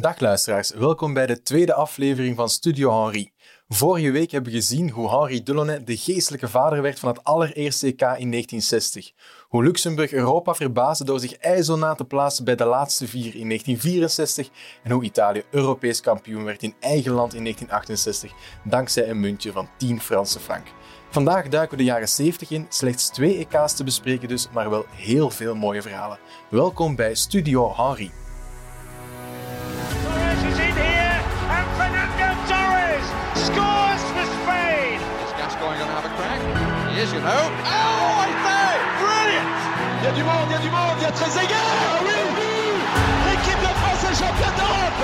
Dag luisteraars, welkom bij de tweede aflevering van Studio Henri. Vorige week hebben we gezien hoe Henri Delaunay de geestelijke vader werd van het allereerste EK in 1960. Hoe Luxemburg Europa verbaasde door zich ijzona te plaatsen bij de laatste vier in 1964 en hoe Italië Europees kampioen werd in eigen land in 1968 dankzij een muntje van 10 Franse frank. Vandaag duiken we de jaren 70 in, slechts twee EK's te bespreken dus, maar wel heel veel mooie verhalen. Welkom bij Studio Henri. He is, you know. Oh, I say! Brilliant! Il y a du monde, il y a du monde, il y a Trezeguet Ah oui, oui L'équipe de France est championne d'Europe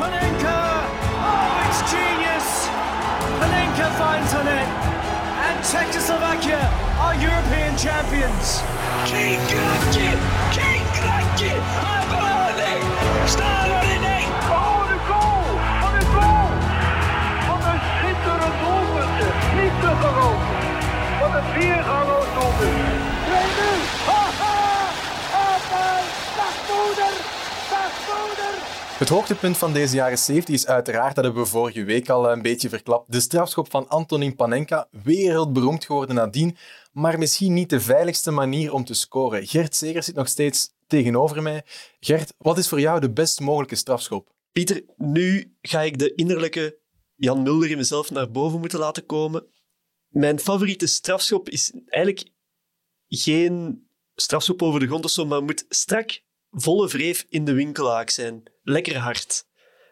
Panenka! Oh, it's genius! Panenka finds on it. And Czechoslovakia are European champions. King Krakje! King Krakje! Abalade! Staan er in één! Oh, de goal! Wat een goal! Wat een schitterend doelpunt. Niet te geloven. Wat een doelpunt. 2-0. Haha! Haha! Dag moeder! Dag moeder! Het hoogtepunt van deze jaren 70 is uiteraard, dat hebben we vorige week al een beetje verklapt, de strafschop van Antonin Panenka, wereldberoemd geworden nadien, maar misschien niet de veiligste manier om te scoren. Gert Segers zit nog steeds tegenover mij. Gert, wat is voor jou de best mogelijke strafschop? Pieter, nu ga ik de innerlijke Jan Mulder in mezelf naar boven moeten laten komen. Mijn favoriete strafschop is eigenlijk geen strafschop over de grond of zo, maar moet strak, volle wreef in de winkelhaak zijn. Lekker hard.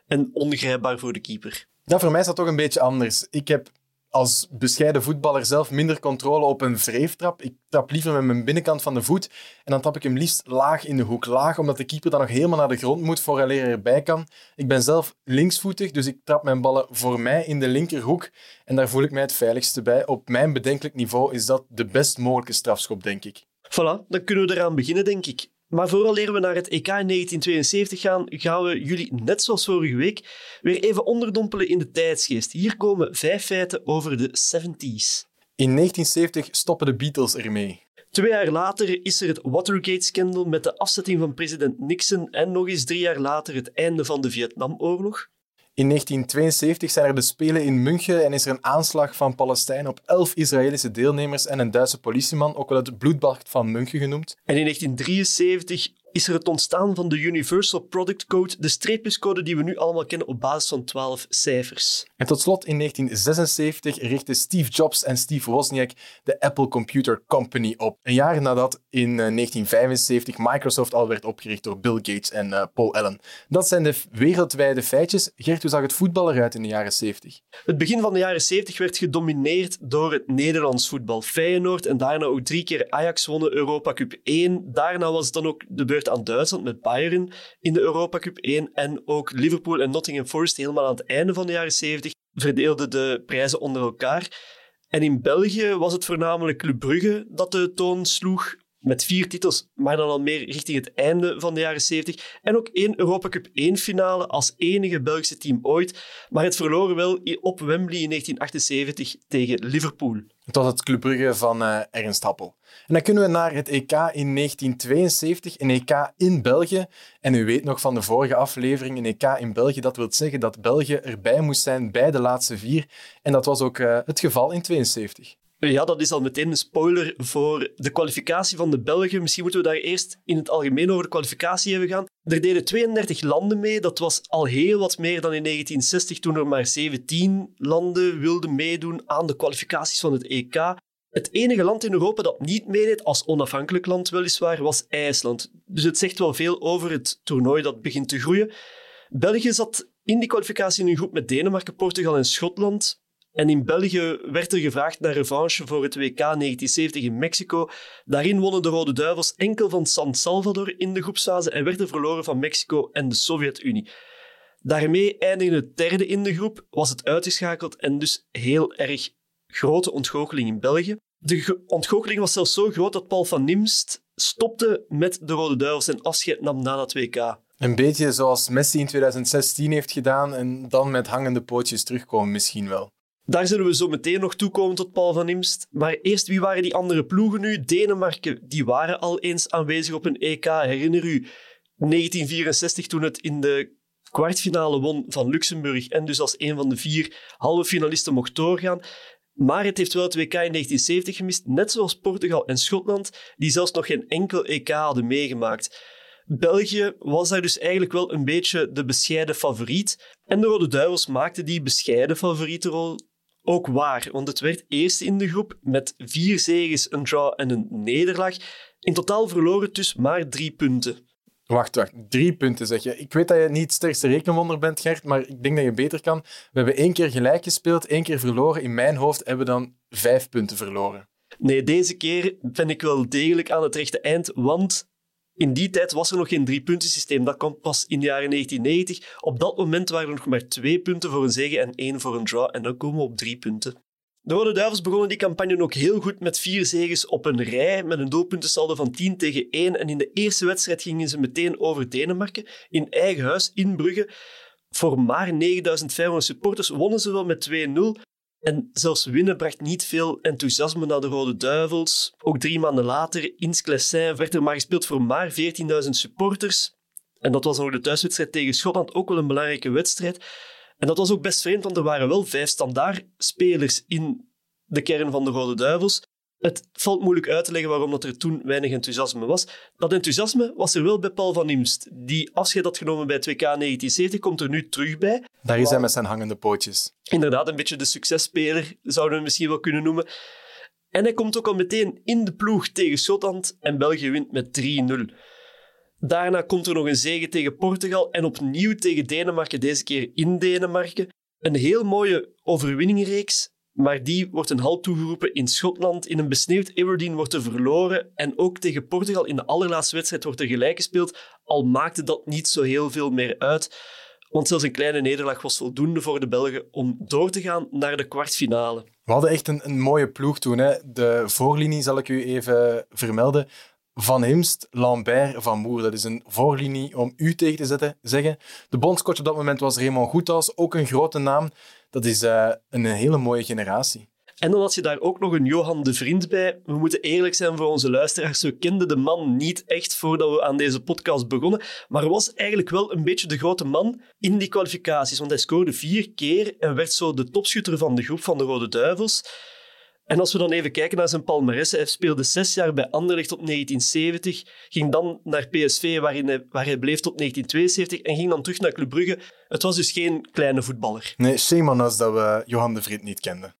En ongrijpbaar voor de keeper. Ja, voor mij is dat toch een beetje anders. Ik heb als bescheiden voetballer zelf minder controle op een wreeftrap. Ik trap liever met mijn binnenkant van de voet en dan trap ik hem liefst laag in de hoek. Laag, omdat de keeper dan nog helemaal naar de grond moet voor hij erbij kan. Ik ben zelf linksvoetig, dus ik trap mijn ballen voor mij in de linkerhoek en daar voel ik mij het veiligste bij. Op mijn bedenkelijk niveau is dat de best mogelijke strafschop, denk ik. Voilà, dan kunnen we eraan beginnen, denk ik. Maar vooraleer we naar het EK in 1972 gaan, gaan we jullie, net zoals vorige week, weer even onderdompelen in de tijdsgeest. Hier komen vijf feiten over de 70s. In 1970 stoppen de Beatles ermee. Twee jaar later is er het Watergate-scandal met de afzetting van president Nixon en nog eens drie jaar later het einde van de Vietnamoorlog. In 1972 zijn er de Spelen in München en is er een aanslag van Palestijnen op elf Israëlische deelnemers en een Duitse politieman, ook wel het bloedbad van München genoemd. En in 1973 is er het ontstaan van de Universal Product Code, de streepjescode die we nu allemaal kennen op basis van 12 cijfers. En tot slot in 1976 richtten Steve Jobs en Steve Wozniak de Apple Computer Company op. Een jaar nadat in eh, 1975 Microsoft al werd opgericht door Bill Gates en eh, Paul Allen. Dat zijn de wereldwijde feitjes. Gert, hoe zag het voetbal eruit in de jaren 70? Het begin van de jaren 70 werd gedomineerd door het Nederlands voetbal. Feyenoord en daarna ook drie keer Ajax wonnen Europa Cup 1. Daarna was het dan ook de beurt aan Duitsland met Bayern in de Europa Cup 1. En ook Liverpool en Nottingham Forest helemaal aan het einde van de jaren 70 verdeelden de prijzen onder elkaar. En in België was het voornamelijk Club Brugge dat de toon sloeg. Met vier titels, maar dan al meer richting het einde van de jaren 70. En ook één Europa Cup 1 finale als enige Belgische team ooit. Maar het verloren wel op Wembley in 1978 tegen Liverpool. Het was het Club Brugge van eh, Ernst Happel. En dan kunnen we naar het EK in 1972, een EK in België. En u weet nog van de vorige aflevering, een EK in België, dat wil zeggen dat België erbij moest zijn bij de laatste vier. En dat was ook eh, het geval in 72. Ja, dat is al meteen een spoiler voor de kwalificatie van de Belgen. Misschien moeten we daar eerst in het algemeen over de kwalificatie even gaan. Er deden 32 landen mee. Dat was al heel wat meer dan in 1960, toen er maar 17 landen wilden meedoen aan de kwalificaties van het EK. Het enige land in Europa dat niet meedeed, als onafhankelijk land weliswaar, was IJsland. Dus het zegt wel veel over het toernooi dat begint te groeien. België zat in die kwalificatie in een groep met Denemarken, Portugal en Schotland. En in België werd er gevraagd naar revanche voor het WK 1970 in Mexico. Daarin wonnen de Rode Duivels enkel van San Salvador in de groepsfase en werden verloren van Mexico en de Sovjet-Unie. Daarmee eindigde het derde in de groep, was het uitgeschakeld en dus heel erg grote ontgoocheling in België. De ontgoocheling was zelfs zo groot dat Paul van Nimst stopte met de Rode Duivels en afscheid nam na dat WK. Een beetje zoals Messi in 2016 heeft gedaan en dan met hangende pootjes terugkomen misschien wel. Daar zullen we zo meteen nog toekomen tot Paul van Imst. Maar eerst, wie waren die andere ploegen nu? Denemarken, die waren al eens aanwezig op een EK. Herinner u 1964 toen het in de kwartfinale won van Luxemburg en dus als een van de vier halve finalisten mocht doorgaan. Maar het heeft wel het WK in 1970 gemist, net zoals Portugal en Schotland, die zelfs nog geen enkel EK hadden meegemaakt. België was daar dus eigenlijk wel een beetje de bescheiden favoriet. En de Rode Duivels maakten die bescheiden favorietenrol ook waar, want het werd eerst in de groep met vier zegens, een draw en een nederlaag. In totaal verloren het dus maar drie punten. Wacht, wacht. Drie punten zeg je. Ik weet dat je niet het sterkste rekenwonder bent, Gert, maar ik denk dat je beter kan. We hebben één keer gelijk gespeeld, één keer verloren. In mijn hoofd hebben we dan vijf punten verloren. Nee, deze keer ben ik wel degelijk aan het rechte eind, want in die tijd was er nog geen driepuntensysteem. Dat kwam pas in de jaren 1990. Op dat moment waren er nog maar twee punten voor een zege en één voor een draw. En dan komen we op drie punten. De Rode Duivels begonnen die campagne ook heel goed met vier zegens op een rij, met een doelpuntensaldo van 10 tegen 1. En in de eerste wedstrijd gingen ze meteen over Denemarken, in eigen huis, in Brugge. Voor maar 9500 supporters wonnen ze wel met 2-0. En zelfs winnen bracht niet veel enthousiasme naar de Rode Duivels. Ook drie maanden later, in Sclessin, werd er maar gespeeld voor maar 14.000 supporters. En dat was nog de thuiswedstrijd tegen Schotland, ook wel een belangrijke wedstrijd. En dat was ook best vreemd, want er waren wel vijf standaardspelers in de kern van de Rode Duivels. Het valt moeilijk uit te leggen waarom dat er toen weinig enthousiasme was. Dat enthousiasme was er wel bij Paul van Imst. Die afscheid had genomen bij het WK 1970, komt er nu terug bij. Daar is hij met zijn hangende pootjes. Inderdaad, een beetje de successpeler, zouden we misschien wel kunnen noemen. En hij komt ook al meteen in de ploeg tegen Schotland en België wint met 3-0. Daarna komt er nog een zege tegen Portugal en opnieuw tegen Denemarken, deze keer in Denemarken. Een heel mooie overwinningreeks, maar die wordt een halt toegeroepen in Schotland. In een besneeuwd Aberdeen wordt er verloren en ook tegen Portugal in de allerlaatste wedstrijd wordt er gelijk gespeeld, al maakte dat niet zo heel veel meer uit. Want zelfs een kleine nederlaag was voldoende voor de Belgen om door te gaan naar de kwartfinale. We hadden echt een, een mooie ploeg toen. Hè. De voorlinie zal ik u even vermelden. Van Himst, Lambert, Van Moer. Dat is een voorlinie om u tegen te zetten, zeggen. De bondscoach op dat moment was Raymond Goethals, ook een grote naam. Dat is uh, een hele mooie generatie. En dan had je daar ook nog een Johan de Vriend bij. We moeten eerlijk zijn voor onze luisteraars. We kenden de man niet echt voordat we aan deze podcast begonnen. Maar was eigenlijk wel een beetje de grote man in die kwalificaties. Want hij scoorde vier keer en werd zo de topschutter van de groep van de Rode Duivels. En als we dan even kijken naar zijn palmarès, hij speelde zes jaar bij Anderlecht tot 1970, ging dan naar PSV waarin hij, waar hij bleef tot 1972 en ging dan terug naar Club Brugge. Het was dus geen kleine voetballer. Nee, shame on us dat we Johan de Vriend niet kenden.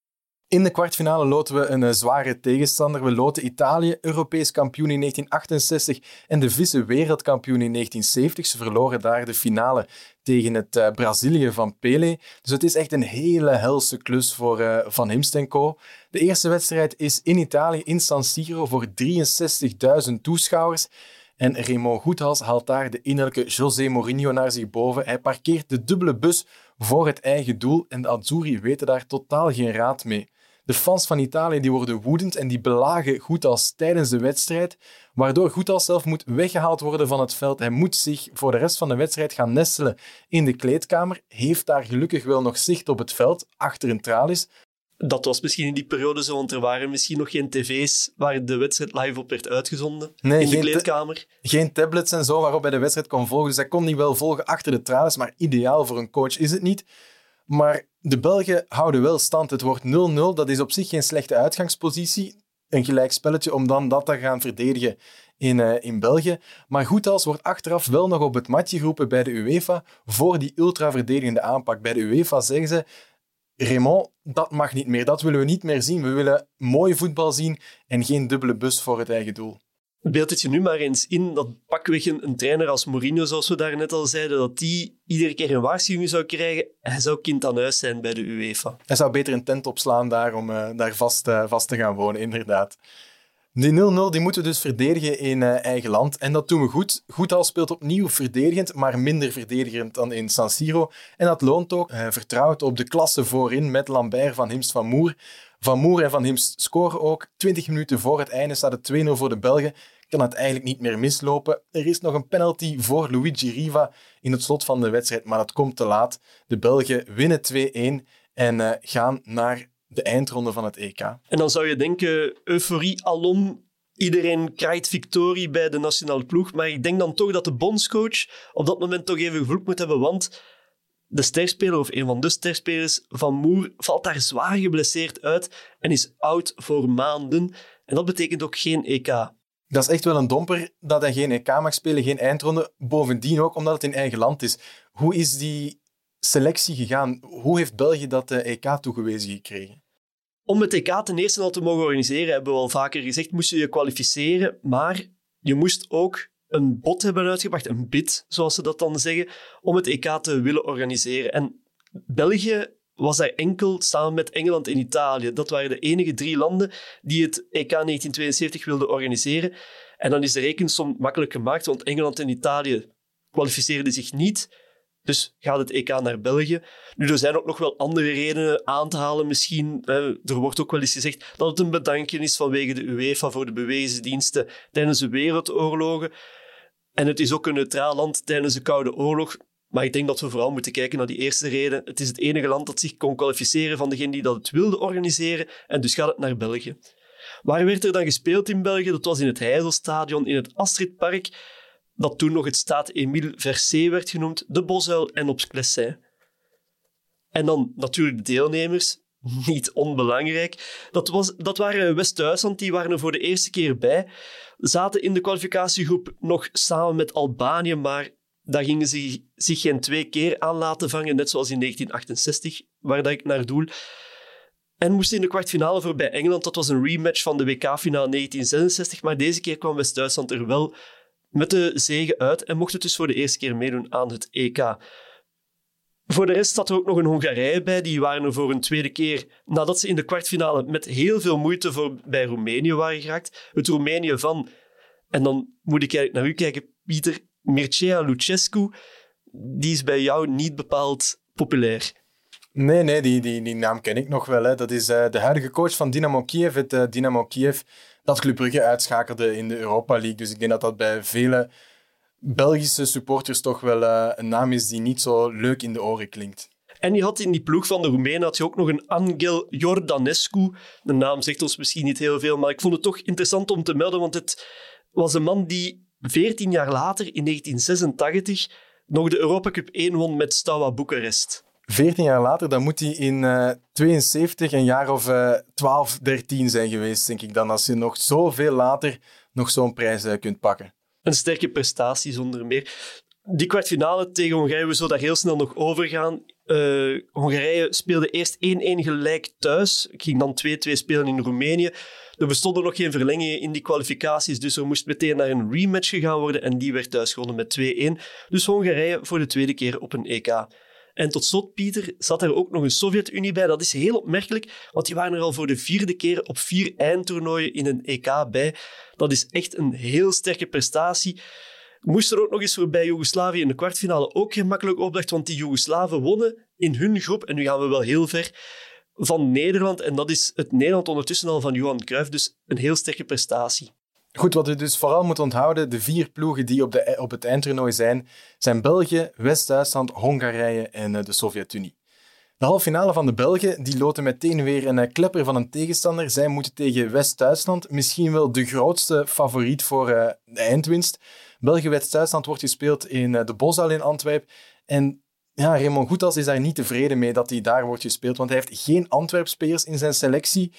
In de kwartfinale loten we een zware tegenstander. We loten Italië, Europees kampioen in 1968 en de vissen wereldkampioen in 1970. Ze verloren daar de finale tegen het uh, Brazilië van Pele. Dus het is echt een hele helse klus voor uh, Van Himst Co. De eerste wedstrijd is in Italië, in San Siro, voor 63.000 toeschouwers. En Raymond Goethals haalt daar de innerlijke José Mourinho naar zich boven. Hij parkeert de dubbele bus voor het eigen doel en de Azzurri weten daar totaal geen raad mee. De fans van Italië die worden woedend en die belagen Goethals tijdens de wedstrijd, waardoor Goethals zelf moet weggehaald worden van het veld. Hij moet zich voor de rest van de wedstrijd gaan nestelen in de kleedkamer, heeft daar gelukkig wel nog zicht op het veld, achter een tralies. Dat was misschien in die periode zo, want er waren misschien nog geen tv's waar de wedstrijd live op werd uitgezonden Nee, in de kleedkamer. Geen tablets en zo waarop hij de wedstrijd kon volgen. Dus hij kon die wel volgen achter de tralies, maar ideaal voor een coach is het niet. Maar de Belgen houden wel stand. Het wordt 0-0. Dat is op zich geen slechte uitgangspositie. Een gelijk spelletje om dan dat te gaan verdedigen in, eh, in België. Maar Goethals wordt achteraf wel nog op het matje geroepen bij de UEFA voor die ultra-verdedigende aanpak. Bij de UEFA zeggen ze... Raymond, dat mag niet meer. Dat willen we niet meer zien. We willen mooi voetbal zien en geen dubbele bus voor het eigen doel. Beeld het je nu maar eens in dat pakweg een, een trainer als Mourinho, zoals we daar net al zeiden, dat die iedere keer een waarschuwing zou krijgen. Hij zou kind aan huis zijn bij de UEFA. Hij zou beter een tent opslaan daar om eh, daar vast, eh, vast te gaan wonen, inderdaad. Die 0-0 die moeten we dus verdedigen in eh, eigen land. En dat doen we goed. Goethal speelt opnieuw verdedigend, maar minder verdedigend dan in San Siro. En dat loont ook. Hij vertrouwt op de klasse voorin met Lambert, Van Himst, Van Moer. Van Moer en Van Himst scoren ook. 20 minuten voor het einde staat het 2-0 voor de Belgen. Kan het eigenlijk niet meer mislopen. Er is nog een penalty voor Luigi Riva in het slot van de wedstrijd, maar dat komt te laat. De Belgen winnen 2-1 en eh, gaan naar de eindronde van het EK. En dan zou je denken, euforie alom, iedereen krijgt victorie bij de nationale ploeg. Maar ik denk dan toch dat de bondscoach op dat moment toch even gevloekt moet hebben. Want de sterspeler, of een van de sterspelers van Moer, valt daar zwaar geblesseerd uit en is oud voor maanden. En dat betekent ook geen EK. Dat is echt wel een domper dat hij geen EK mag spelen, geen eindronde. Bovendien ook omdat het in eigen land is. Hoe is die selectie gegaan? Hoe heeft België dat eh, EK toegewezen gekregen? Om het EK ten eerste al te mogen organiseren, hebben we al vaker gezegd, moest je je kwalificeren, maar je moest ook een bod hebben uitgebracht, een bid, zoals ze dat dan zeggen, om het EK te willen organiseren. En België was daar enkel samen met Engeland en Italië. Dat waren de enige drie landen die het EK 1972 wilden organiseren. En dan is de rekensom makkelijk gemaakt, want Engeland en Italië kwalificeerden zich niet. Dus gaat het EK naar België. Nu, er zijn ook nog wel andere redenen aan te halen misschien. Er wordt ook wel eens gezegd dat het een bedankje is vanwege de UEFA voor de bewezen diensten tijdens de wereldoorlogen. En het is ook een neutraal land tijdens de Koude Oorlog. Maar ik denk dat we vooral moeten kijken naar die eerste reden. Het is het enige land dat zich kon kwalificeren van degene die dat het wilde organiseren. En dus gaat het naar België. Waar werd er dan gespeeld in België? Dat was in het Heizelstadion, in het Astridpark. Dat toen nog het Staat Emile Versé werd genoemd, de Bosuil en op Sclessin. En dan natuurlijk de deelnemers, niet onbelangrijk. Dat, was, dat waren West-Duitsland, die waren er voor de eerste keer bij. Zaten in de kwalificatiegroep nog samen met Albanië, maar daar gingen ze zich geen twee keer aan laten vangen, net zoals in 1968, waar dat ik naar doel. En moesten in de kwartfinale voorbij Engeland. Dat was een rematch van de WK-finale 1966, maar deze keer kwam West-Duitsland er wel met de zegen uit en mocht het dus voor de eerste keer meedoen aan het EK. Voor de rest zat er ook nog een Hongarije bij. Die waren er voor een tweede keer nadat ze in de kwartfinale met heel veel moeite voor, bij Roemenië waren geraakt. Het Roemenië van, en dan moet ik eigenlijk naar u kijken, Pieter, Mircea Lucescu. Die is bij jou niet bepaald populair. Nee, nee, die, die, die naam ken ik nog wel. Hè. Dat is uh, de huidige coach van Dynamo Kiev. Het uh, Dynamo Kiev dat Club Brugge uitschakelde in de Europa League. Dus ik denk dat dat bij vele Belgische supporters toch wel uh, een naam is die niet zo leuk in de oren klinkt. En je had in die ploeg van de Roemenen had je ook nog een Angel Jordanescu. De naam zegt ons misschien niet heel veel, maar ik vond het toch interessant om te melden, want het was een man die 14 jaar later, in 1986, nog de Europa Cup 1 won met Steaua Boekarest. 14 jaar later, dan moet hij in uh, 72 een jaar of uh, 12, 13 zijn geweest, denk ik dan. Als je nog zoveel later nog zo'n prijs uh, kunt pakken. Een sterke prestatie zonder meer. Die kwartfinale tegen Hongarije, we zullen daar heel snel nog over gaan. Uh, Hongarije speelde eerst 1-1 gelijk thuis. Ging dan 2-2 spelen in Roemenië. Er bestonden nog geen verlengingen in die kwalificaties, dus er moest meteen naar een rematch gegaan worden. En die werd thuis gewonnen met 2-1. Dus Hongarije voor de tweede keer op een EK. En tot slot, Pieter, zat er ook nog een Sovjet-Unie bij. Dat is heel opmerkelijk, want die waren er al voor de vierde keer op vier eindtoernooien in een EK bij. Dat is echt een heel sterke prestatie. Moest er ook nog eens voorbij Joegoslavië in de kwartfinale ook geen makkelijk opdracht, want die Joegoslaven wonnen in hun groep, en nu gaan we wel heel ver, van Nederland. En dat is het Nederland ondertussen al van Johan Cruijff, dus een heel sterke prestatie. Goed, wat we dus vooral moeten onthouden, de vier ploegen die op, de, op het eindtoernooi zijn, zijn België, West-Duitsland, Hongarije en eh, de Sovjet-Unie. De halve finale van de Belgen die loten meteen weer een eh, klepper van een tegenstander. Zij moeten tegen West-Duitsland, misschien wel de grootste favoriet voor uh, de eindwinst. België-West-Duitsland wordt gespeeld in de Bosuil in Antwerpen. En ja, Raymond Goethals is daar niet tevreden mee dat hij daar wordt gespeeld, want hij heeft geen Antwerp-spelers in zijn selectie.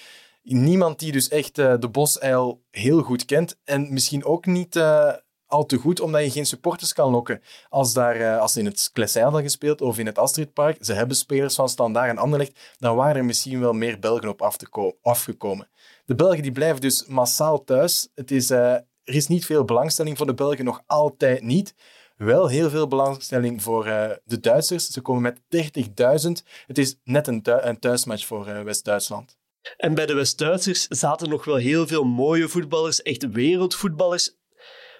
Niemand die dus echt uh, de Bosuil heel goed kent. En misschien ook niet uh, al te goed, omdat je geen supporters kan lokken. Als, daar, uh, als in het Klessein hadden gespeeld of in het Astridpark, ze hebben spelers van Standaard en Anderlecht, dan waren er misschien wel meer Belgen op af te afgekomen. De Belgen die blijven dus massaal thuis. Het is, er is niet veel belangstelling voor de Belgen, nog altijd niet. Wel heel veel belangstelling voor de Duitsers. Ze komen met 30.000. Het is net een thuismatch voor West-Duitsland. En bij de West-Duitsers zaten nog wel heel veel mooie voetballers, echt wereldvoetballers.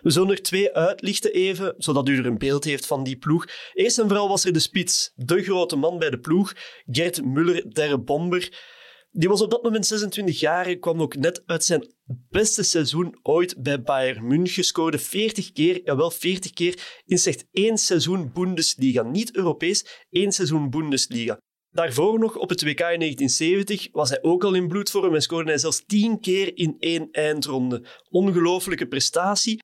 We zullen er twee uitlichten even, zodat u er een beeld heeft van die ploeg. Eerst en vooral was er de spits, de grote man bij de ploeg, Gert Muller der Bomber. Die was op dat moment 26 jaar en kwam ook net uit zijn beste seizoen ooit bij Bayern München. Scoorde 40 keer, jawel 40 keer, in slechts één seizoen Bundesliga. Niet Europees, één seizoen Bundesliga. Daarvoor nog op het WK in 1970 was hij ook al in bloedvorm en scoorde hij zelfs tien keer in één eindronde. Ongelooflijke prestatie.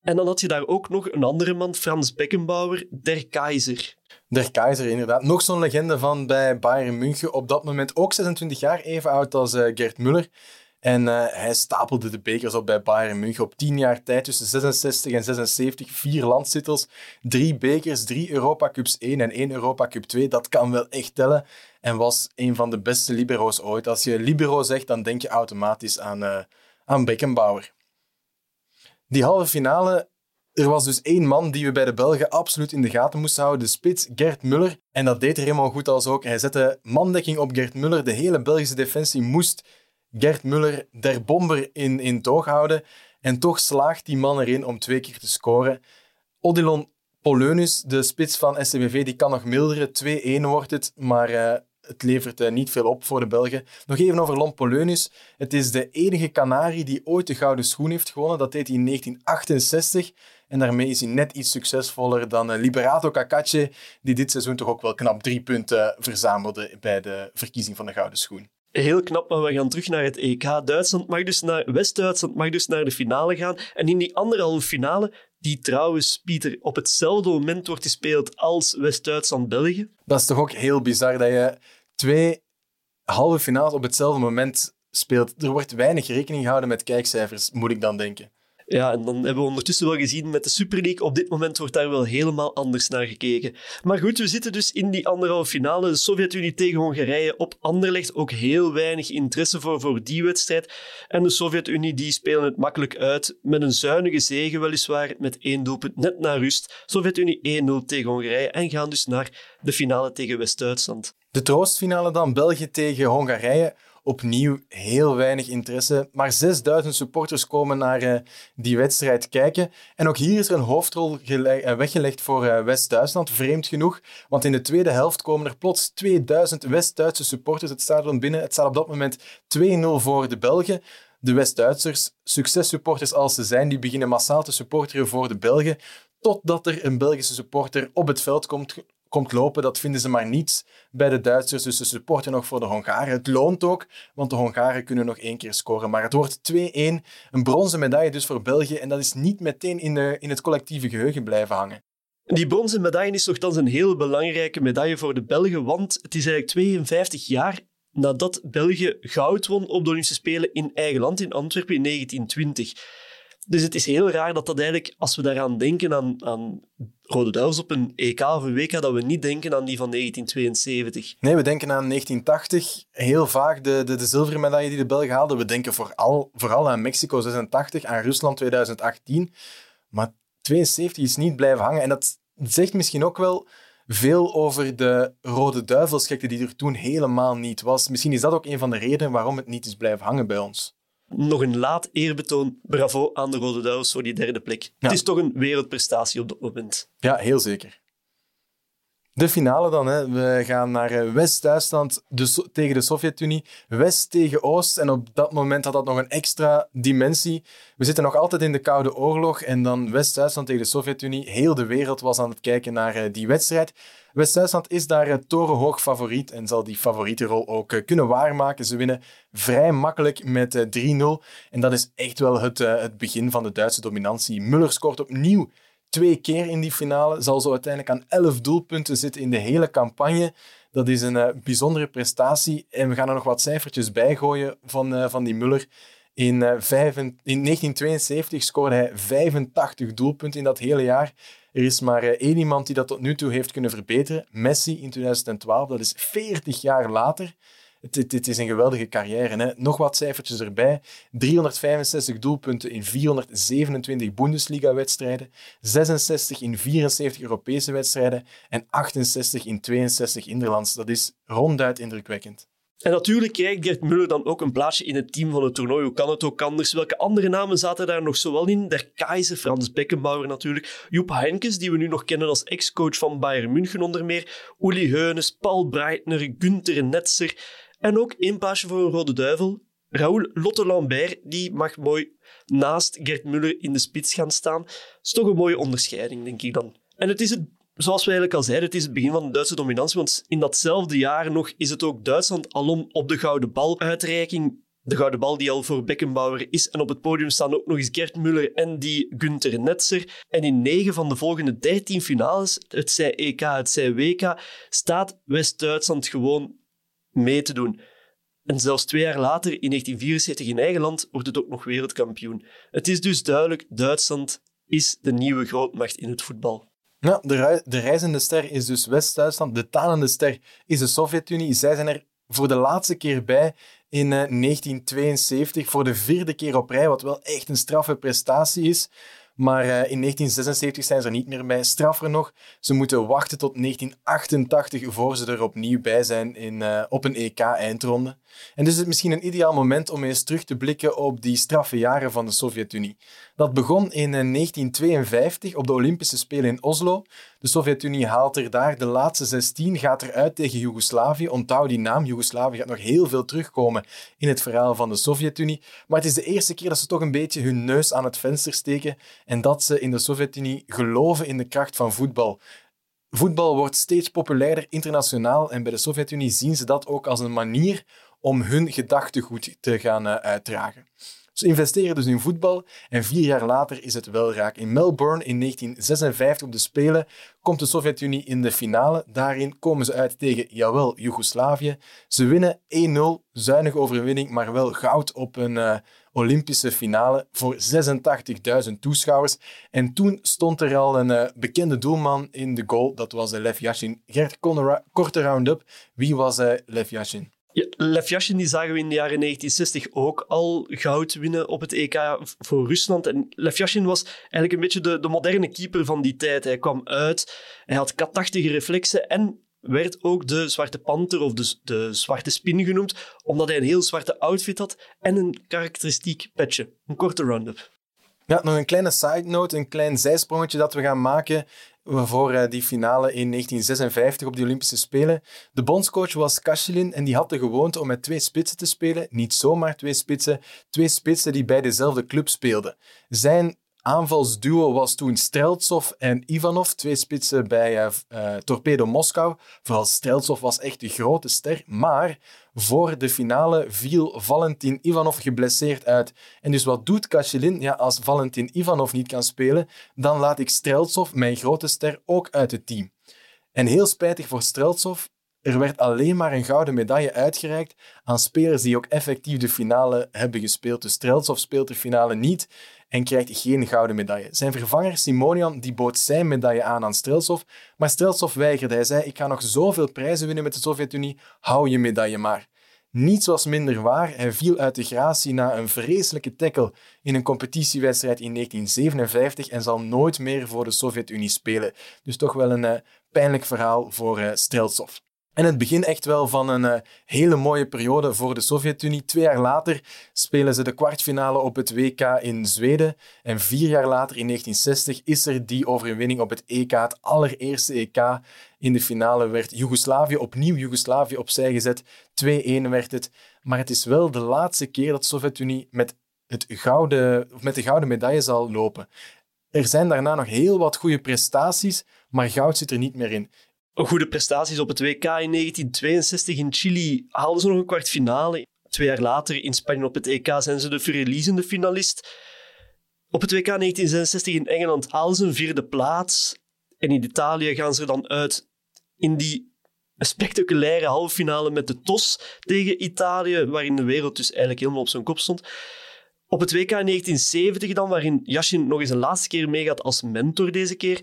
En dan had je daar ook nog een andere man, Frans Beckenbauer, der Keizer. Der Keizer, inderdaad. Nog zo'n legende van bij Bayern München. Op dat moment ook 26 jaar, even oud als uh, Gert Muller. En uh, hij stapelde de bekers op bij Bayern München op 10 jaar tijd tussen 66 en 76. Vier landstitels, drie bekers, drie Europa Cups 1 en één Europa Cup 2. Dat kan wel echt tellen. En was een van de beste libero's ooit. Als je libero zegt, dan denk je automatisch aan, uh, aan Beckenbauer. Die halve finale er was dus één man die we bij de Belgen absoluut in de gaten moesten houden, de spits Gert Muller. En dat deed er helemaal goed als ook. Hij zette mandekking op Gert Muller. De hele Belgische defensie moest Gert Muller der bomber in, in toog houden. En toch slaagt die man erin om twee keer te scoren. Odilon Polonus, de spits van SCBV, die kan nog milderen. 2-1 wordt het, maar uh, het levert uh, niet veel op voor de Belgen. Nog even over Lon Polonus. Het is de enige Canari die ooit de gouden schoen heeft gewonnen. Dat deed hij in 1968. En daarmee is hij net iets succesvoller dan uh, Liberato Cacace, die dit seizoen toch ook wel knap drie punten verzamelde bij de verkiezing van de gouden schoen. Heel knap, maar we gaan terug naar het EK. Duitsland mag dus naar West-Duitsland mag dus naar de finale gaan. En in die andere halve finale, die trouwens, Pieter, op hetzelfde moment wordt gespeeld als West-Duitsland-België. Dat is toch ook heel bizar dat je twee halve finales op hetzelfde moment speelt. Er wordt weinig rekening gehouden met kijkcijfers, moet ik dan denken. Ja, en dan hebben we ondertussen wel gezien met de Super League. Op dit moment wordt daar wel helemaal anders naar gekeken. Maar goed, we zitten dus in die anderhalve finale. De Sovjet-Unie tegen Hongarije op Anderlecht. Ook heel weinig interesse voor, voor die wedstrijd. En de Sovjet-Unie die spelen het makkelijk uit. Met een zuinige zege weliswaar. Met één doelpunt net na rust. Sovjet-Unie 1-0 tegen Hongarije. En gaan dus naar de finale tegen West-Duitsland. De troostfinale dan. België tegen Hongarije opnieuw heel weinig interesse. Maar 6000 supporters komen naar uh, die wedstrijd kijken. En ook hier is er een hoofdrol uh, weggelegd voor uh, West-Duitsland, vreemd genoeg. Want in de tweede helft komen er plots 2000 West-Duitse supporters het stadion binnen. Het staat op dat moment 2-0 voor de Belgen. De West-Duitsers, successupporters als ze zijn, die beginnen massaal te supporteren voor de Belgen. Totdat er een Belgische supporter op het veld komt, komt lopen, dat vinden ze maar niets bij de Duitsers. Dus ze supporten nog voor de Hongaren. Het loont ook, want de Hongaren kunnen nog één keer scoren. Maar het wordt 2-1. Een bronzen medaille dus voor België. En dat is niet meteen in, de, in het collectieve geheugen blijven hangen. Die bronzen medaille is nogthans een heel belangrijke medaille voor de Belgen, want het is eigenlijk 52 jaar nadat België goud won op de Olympische Spelen in eigen land in Antwerpen in 1920. Dus het is heel raar dat dat eigenlijk, als we daaraan denken, aan, aan Rode Duivels op een EK of een WK, dat we niet denken aan die van 1972. Nee, we denken aan 1980. Heel vaak de, de, de zilveren medaille die de Belgen haalden. We denken vooral, vooral aan Mexico 86, aan Rusland 2018. Maar 72 is niet blijven hangen. En dat zegt misschien ook wel veel over de Rode Duivelsgekte die er toen helemaal niet was. Misschien is dat ook een van de redenen waarom het niet is blijven hangen bij ons nog een laat eerbetoon. Bravo aan de Rode Duivels voor die derde plek. Het is toch een wereldprestatie op dat moment. Ja, heel zeker. De finale dan. Hè. We gaan naar eh, West-Duitsland tegen de Sovjet-Unie. West tegen Oost. En op dat moment had dat nog een extra dimensie. We zitten nog altijd in de Koude Oorlog. En dan West-Duitsland tegen de Sovjet-Unie. Heel de wereld was aan het kijken naar eh, die wedstrijd. West-Duitsland is daar eh, torenhoog favoriet en zal die rol ook kunnen waarmaken. Ze winnen vrij makkelijk met 3-0. En dat is echt wel het, het begin van de Duitse dominantie. Muller scoort opnieuw twee keer in die finale. Zal zo uiteindelijk aan 11 doelpunten zitten in de hele campagne. Dat is een uh, bijzondere prestatie. En we gaan er nog wat cijfertjes bij gooien van, uh, van die Muller. In, vijf, in 1972 scoorde hij 85 doelpunten in dat hele jaar. Er is maar één iemand die dat tot nu toe heeft kunnen verbeteren. Messi in 2012. Dat is 40 jaar later. Het, is een geweldige carrière. Hè. Nog wat cijfertjes erbij. 365 doelpunten in 427 Bundesliga-wedstrijden, 66 in 74 Europese wedstrijden en 68 in 62 Interlands. Dat is ronduit indrukwekkend. En natuurlijk krijgt Gert Muller dan ook een plaatsje in het team van het toernooi. Hoe kan het ook anders? Welke andere namen zaten daar nog zowel in? Der Keizer, Frans Beckenbauer natuurlijk. Joep Heynckes, die we nu nog kennen als ex-coach van Bayern München onder meer. Uli Heunes, Paul Breitner, Günther Netzer. En ook één paasje voor een rode duivel. Raoul Lotte Lambert, die mag mooi naast Gert Muller in de spits gaan staan. Dat is toch een mooie onderscheiding, denk ik dan. En het is het zoals we eigenlijk al zeiden, het is het begin van de Duitse dominantie. Want in datzelfde jaar nog is het ook Duitsland alom op de gouden baluitreiking. De gouden bal die al voor Beckenbauer is. En op het podium staan ook nog eens Gerd Muller en die Günther Netzer. En in negen van de volgende dertien finales, het zij EK, het zij WK, staat West-Duitsland gewoon mee te doen. En zelfs twee jaar later, in 1974 in eigen land, wordt het ook nog wereldkampioen. Het is dus duidelijk, Duitsland is de nieuwe grootmacht in het voetbal. Ja, de, de reizende ster is dus West-Duitsland. De talende ster is de Sovjet-Unie. Zij zijn er voor de laatste keer bij in eh, 1972. Voor de vierde keer op rij, wat wel echt een straffe prestatie is. Maar eh, in 1976 zijn ze er niet meer bij. Straffer nog, ze moeten wachten tot 1988 voor ze er opnieuw bij zijn in, eh, op een EK-eindronde. En dus is het misschien een ideaal moment om eens terug te blikken op die straffe jaren van de Sovjet-Unie. Dat begon in eh, 1952 op de Olympische Spelen in Oslo. De Sovjet-Unie haalt er daar de laatste 16, gaat eruit tegen Joegoslavië. Onthoud die naam, Joegoslavië gaat nog heel veel terugkomen in het verhaal van de Sovjet-Unie. Maar het is de eerste keer dat ze toch een beetje hun neus aan het venster steken en dat ze in de Sovjet-Unie geloven in de kracht van voetbal. Voetbal wordt steeds populairder internationaal en bij de Sovjet-Unie zien ze dat ook als een manier om hun gedachtegoed te gaan eh, uitdragen. Ze investeren dus in voetbal en vier jaar later is het wel raak. In Melbourne in 1956 op de Spelen komt de Sovjet-Unie in de finale. Daarin komen ze uit tegen, jawel, Joegoslavië. Ze winnen 1-0, zuinige overwinning, maar wel goud op een eh, Olympische finale voor 86.000 toeschouwers. En toen stond er al een eh, bekende doelman in de goal, dat was Lev Yashin. Gert, korte round-up. Wie was Lev Yashin? Ja, die zagen we in de jaren 1960 ook al goud winnen op het EK voor Rusland. En Lev Yashin was eigenlijk een beetje de, de moderne keeper van die tijd. Hij kwam uit, hij had katachtige reflexen en werd ook de Zwarte Panter of de, de Zwarte Spin genoemd, omdat hij een heel zwarte outfit had en een karakteristiek petje. Een korte round-up. Ja, nog een kleine side note, een klein zijsprongetje dat we gaan maken voor eh, die finale in 1956 op de Olympische Spelen. De bondscoach was Kashilin en die had de gewoonte om met twee spitsen te spelen. Niet zomaar twee spitsen, twee spitsen die bij dezelfde club speelden. Zijn aanvalsduo was toen Streltsov en Ivanov, twee spitsen bij eh, eh, Torpedo Moskou. Vooral Streltsov was echt de grote ster, maar voor de finale viel Valentin Ivanov geblesseerd uit. En dus wat doet Kachelin? Ja, als Valentin Ivanov niet kan spelen, dan laat ik Streltsov, mijn grote ster, ook uit het team. En heel spijtig voor Streltsov, er werd alleen maar een gouden medaille uitgereikt aan spelers die ook effectief de finale hebben gespeeld. Dus Streltsov speelt de finale niet en krijgt geen gouden medaille. Zijn vervanger Simonian die bood zijn medaille aan aan Streltsov, maar Streltsov weigerde. Hij zei, ik ga nog zoveel prijzen winnen met de Sovjet-Unie, hou je medaille maar. Niets was minder waar. Hij viel uit de gratie na een vreselijke tackle in een competitiewedstrijd in 1957 en zal nooit meer voor de Sovjet-Unie spelen. Dus toch wel een uh, pijnlijk verhaal voor uh, Streltsov. En het begin echt wel van een uh, hele mooie periode voor de Sovjet-Unie. Twee jaar later spelen ze de kwartfinale op het WK in Zweden. En vier jaar later, in 1960, is er die overwinning op het EK, het allereerste EK. In de finale werd Joegoslavië, opnieuw Joegoslavië opzij gezet. 2-1 werd het. Maar het is wel de laatste keer dat de Sovjet-Unie met, het gouden, met de gouden medaille zal lopen. Er zijn daarna nog heel wat goede prestaties, maar goud zit er niet meer in goede prestaties op het WK in 1962 in Chili haalden ze nog een kwartfinale. Twee jaar later in Spanje op het EK zijn ze de verliezende finalist. Op het WK 1966 in Engeland halen ze een vierde plaats. En in Italië gaan ze dan uit in die spectaculaire halve finale met de TOS tegen Italië, waarin de wereld dus eigenlijk helemaal op zijn kop stond. Op het WK 1970 dan, waarin Yashin nog eens een laatste keer meegaat als mentor deze keer,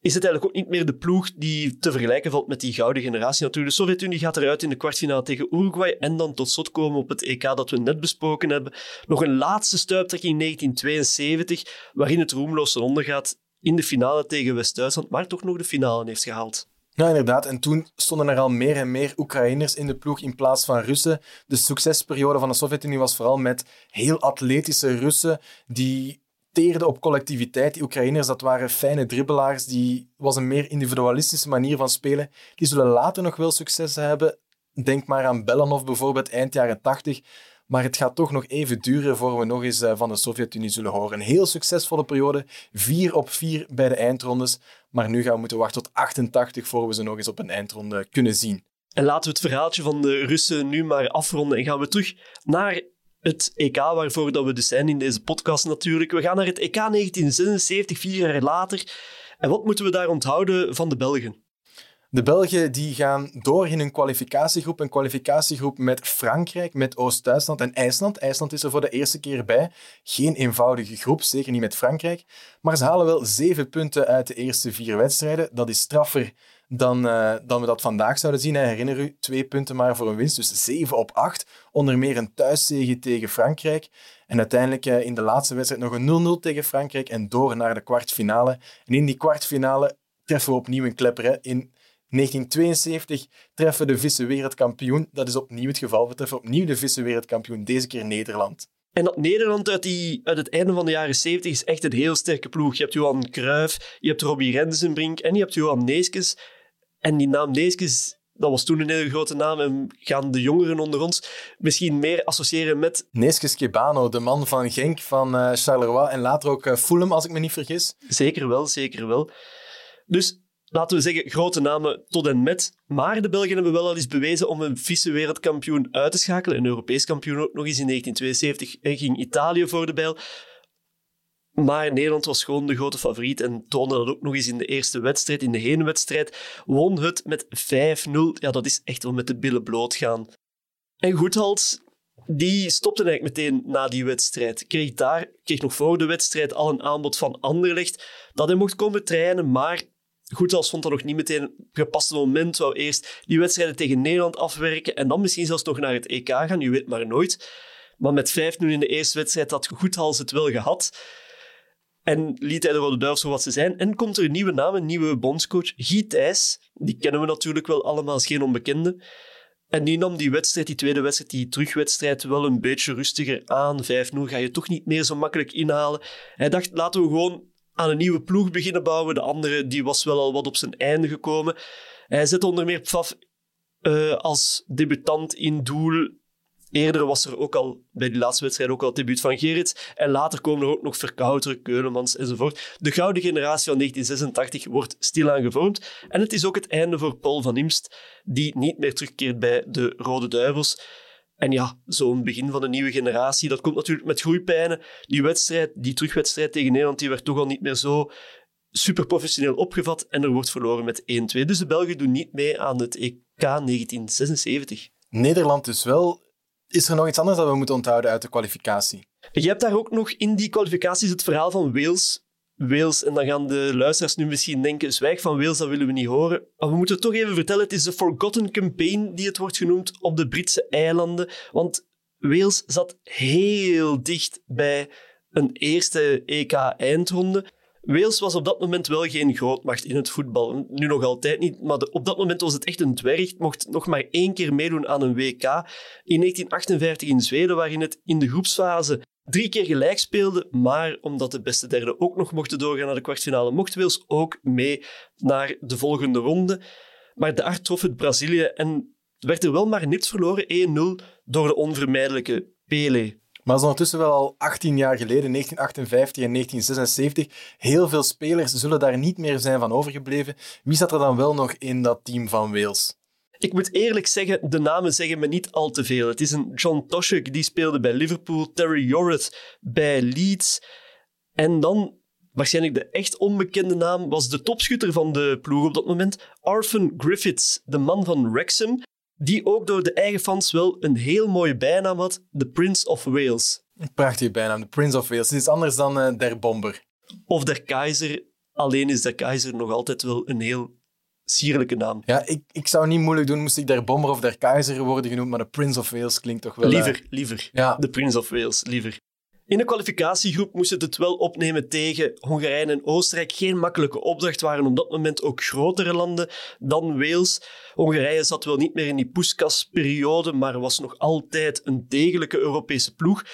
is het eigenlijk ook niet meer de ploeg die te vergelijken valt met die gouden generatie. Natuurlijk, de Sovjet-Unie gaat eruit in de kwartfinale tegen Uruguay en dan tot slot komen op het EK dat we net besproken hebben. Nog een laatste stuiptrekking in 1972, waarin het roemloos ondergaat in de finale tegen West-Duitsland, maar toch nog de finale heeft gehaald. Ja, inderdaad. En toen stonden er al meer en meer Oekraïners in de ploeg in plaats van Russen. De succesperiode van de Sovjet-Unie was vooral met heel atletische Russen die teerden op collectiviteit. Die Oekraïners, dat waren fijne dribbelaars. Die was een meer individualistische manier van spelen. Die zullen later nog wel succes hebben. Denk maar aan Belanov bijvoorbeeld, eind jaren 80. Maar het gaat toch nog even duren voor we nog eens eh, van de Sovjet-Unie zullen horen. Een heel succesvolle periode, 4 op 4 bij de eindrondes. Maar nu gaan we moeten wachten tot 88 voor we ze nog eens op een eindronde kunnen zien. En laten we het verhaaltje van de Russen nu maar afronden en gaan we terug naar het EK, waarvoor dat we dus zijn in deze podcast natuurlijk. We gaan naar het EK 1976, vier jaar later. En wat moeten we daar onthouden van de Belgen? De Belgen die gaan door in een kwalificatiegroep. Een kwalificatiegroep met Frankrijk, met Oost-Duitsland en IJsland. IJsland is er voor de eerste keer bij. Geen eenvoudige groep, zeker niet met Frankrijk. Maar ze halen wel zeven punten uit de eerste vier wedstrijden. Dat is straffer dan, uh, dan we dat vandaag zouden zien. Herinner u, twee punten maar voor een winst, dus 7 op 8. Onder meer een thuiszege tegen Frankrijk. En uiteindelijk uh, in de laatste wedstrijd nog een 0-0 tegen Frankrijk en door naar de kwartfinale. En in die kwartfinale treffen we opnieuw een klepper. In 1972 treffen de vice-wereldkampioen. Dat is opnieuw het geval. We treffen opnieuw de vice-wereldkampioen, deze keer Nederland. En dat Nederland uit, die, uit het einde van de jaren 70 is echt een heel sterke ploeg. Je hebt Johan Cruijff, je hebt Robbie Rensenbrink en je hebt Johan Neeskens. En die naam Neeskens, dat was toen een hele grote naam en gaan de jongeren onder ons misschien meer associëren met... Neeskens Kebano, de man van Genk, van uh, Charleroi en later ook uh, Fulham, als ik me niet vergis. Zeker wel, zeker wel. Dus laten we zeggen, grote namen tot en met. Maar de Belgen hebben wel al eens bewezen om een vice-wereldkampioen uit te schakelen. Een Europees kampioen ook nog eens in 1972 ging Italië voor de bijl. Maar Nederland was gewoon de grote favoriet en toonde dat ook nog eens in de eerste wedstrijd, in de heenwedstrijd. Won het met 5-0. Ja, dat is echt wel met de billen bloot gaan. En Goethals, die stopte eigenlijk meteen na die wedstrijd. Kreeg daar, kreeg nog voor de wedstrijd al een aanbod van Anderlecht dat hij mocht komen trainen, maar Goethals vond dat nog niet meteen het gepaste moment. Wou eerst die wedstrijden tegen Nederland afwerken en dan misschien zelfs nog naar het EK gaan. Je weet maar nooit. Maar met 5-0 in de eerste wedstrijd had Goethals het wel gehad. En liet hij de Rode Duivels voor wat ze zijn. En komt er een nieuwe naam, een nieuwe bondscoach, Guy Thijs. Die kennen we natuurlijk wel allemaal, is geen onbekende. En die nam die wedstrijd, die tweede wedstrijd, die terugwedstrijd, wel een beetje rustiger aan. 5-0 ga je toch niet meer zo makkelijk inhalen. Hij dacht, laten we gewoon aan een nieuwe ploeg beginnen bouwen. De andere die was wel al wat op zijn einde gekomen. Hij zette onder meer Pfaff uh, als debutant in doel. Eerder was er ook al bij die laatste wedstrijd ook al het debuut van Gerrits. En later komen er ook nog Verkouter, Keulemans enzovoort. De gouden generatie van 1986 wordt stilaan gevormd. En het is ook het einde voor Paul van Imst, die niet meer terugkeert bij de Rode Duivels. En ja, zo'n begin van een nieuwe generatie, dat komt natuurlijk met groeipijnen. Die wedstrijd, die terugwedstrijd tegen Nederland, die werd toch al niet meer zo super professioneel opgevat en er wordt verloren met 1-2. Dus de Belgen doen niet mee aan het EK 1976. Nederland dus wel. Is er nog iets anders dat we moeten onthouden uit de kwalificatie? Je hebt daar ook nog in die kwalificaties het verhaal van Wales. Wales, en dan gaan de luisteraars nu misschien denken, zwijg van Wales, dat willen we niet horen. Maar we moeten het toch even vertellen, het is de Forgotten Campaign die het wordt genoemd op de Britse eilanden. Want Wales zat heel dicht bij een eerste EK-eindronde. Wales was op dat moment wel geen grootmacht in het voetbal. Nu nog altijd niet, maar op dat moment was het echt een dwerg. mocht nog maar één keer meedoen aan een WK. In 1958 in Zweden, waarin het in de groepsfase drie keer gelijk speelde. Maar omdat de beste derde ook nog mochten doorgaan naar de kwartfinale, mocht Wales ook mee naar de volgende ronde. Maar daar trof het Brazilië en werd er wel maar niets verloren, 1-0, door de onvermijdelijke Pele. Maar dat is ondertussen wel al 18 jaar geleden, 1958 en 1976. Heel veel spelers zullen daar niet meer zijn van overgebleven. Wie zat er dan wel nog in dat team van Wales? Ik moet eerlijk zeggen, de namen zeggen me niet al te veel. Het is een John Toshek, die speelde bij Liverpool, Terry Jorrit bij Leeds. En dan, waarschijnlijk de echt onbekende naam, was de topschutter van de ploeg op dat moment, Arthur Griffiths, de man van Wrexham, die ook door de eigen fans wel een heel mooie bijnaam had, de Prince of Wales. Een prachtige bijnaam, de Prince of Wales. Het is anders dan uh, Der Bomber. Of Der Keizer. Alleen is Der Keizer nog altijd wel een heel sierlijke naam. Ja, ik, ik zou niet moeilijk doen, moest ik Der Bomber of Der Keizer worden genoemd, maar de Prince of Wales klinkt toch wel... Liever, uh... liever. Ja. De Prince of Wales, liever. In de kwalificatiegroep moesten het wel opnemen tegen Hongarije en Oostenrijk. Geen makkelijke opdracht, waren op dat moment ook grotere landen dan Wales. Hongarije zat wel niet meer in die poeskasperiode, maar was nog altijd een degelijke Europese ploeg.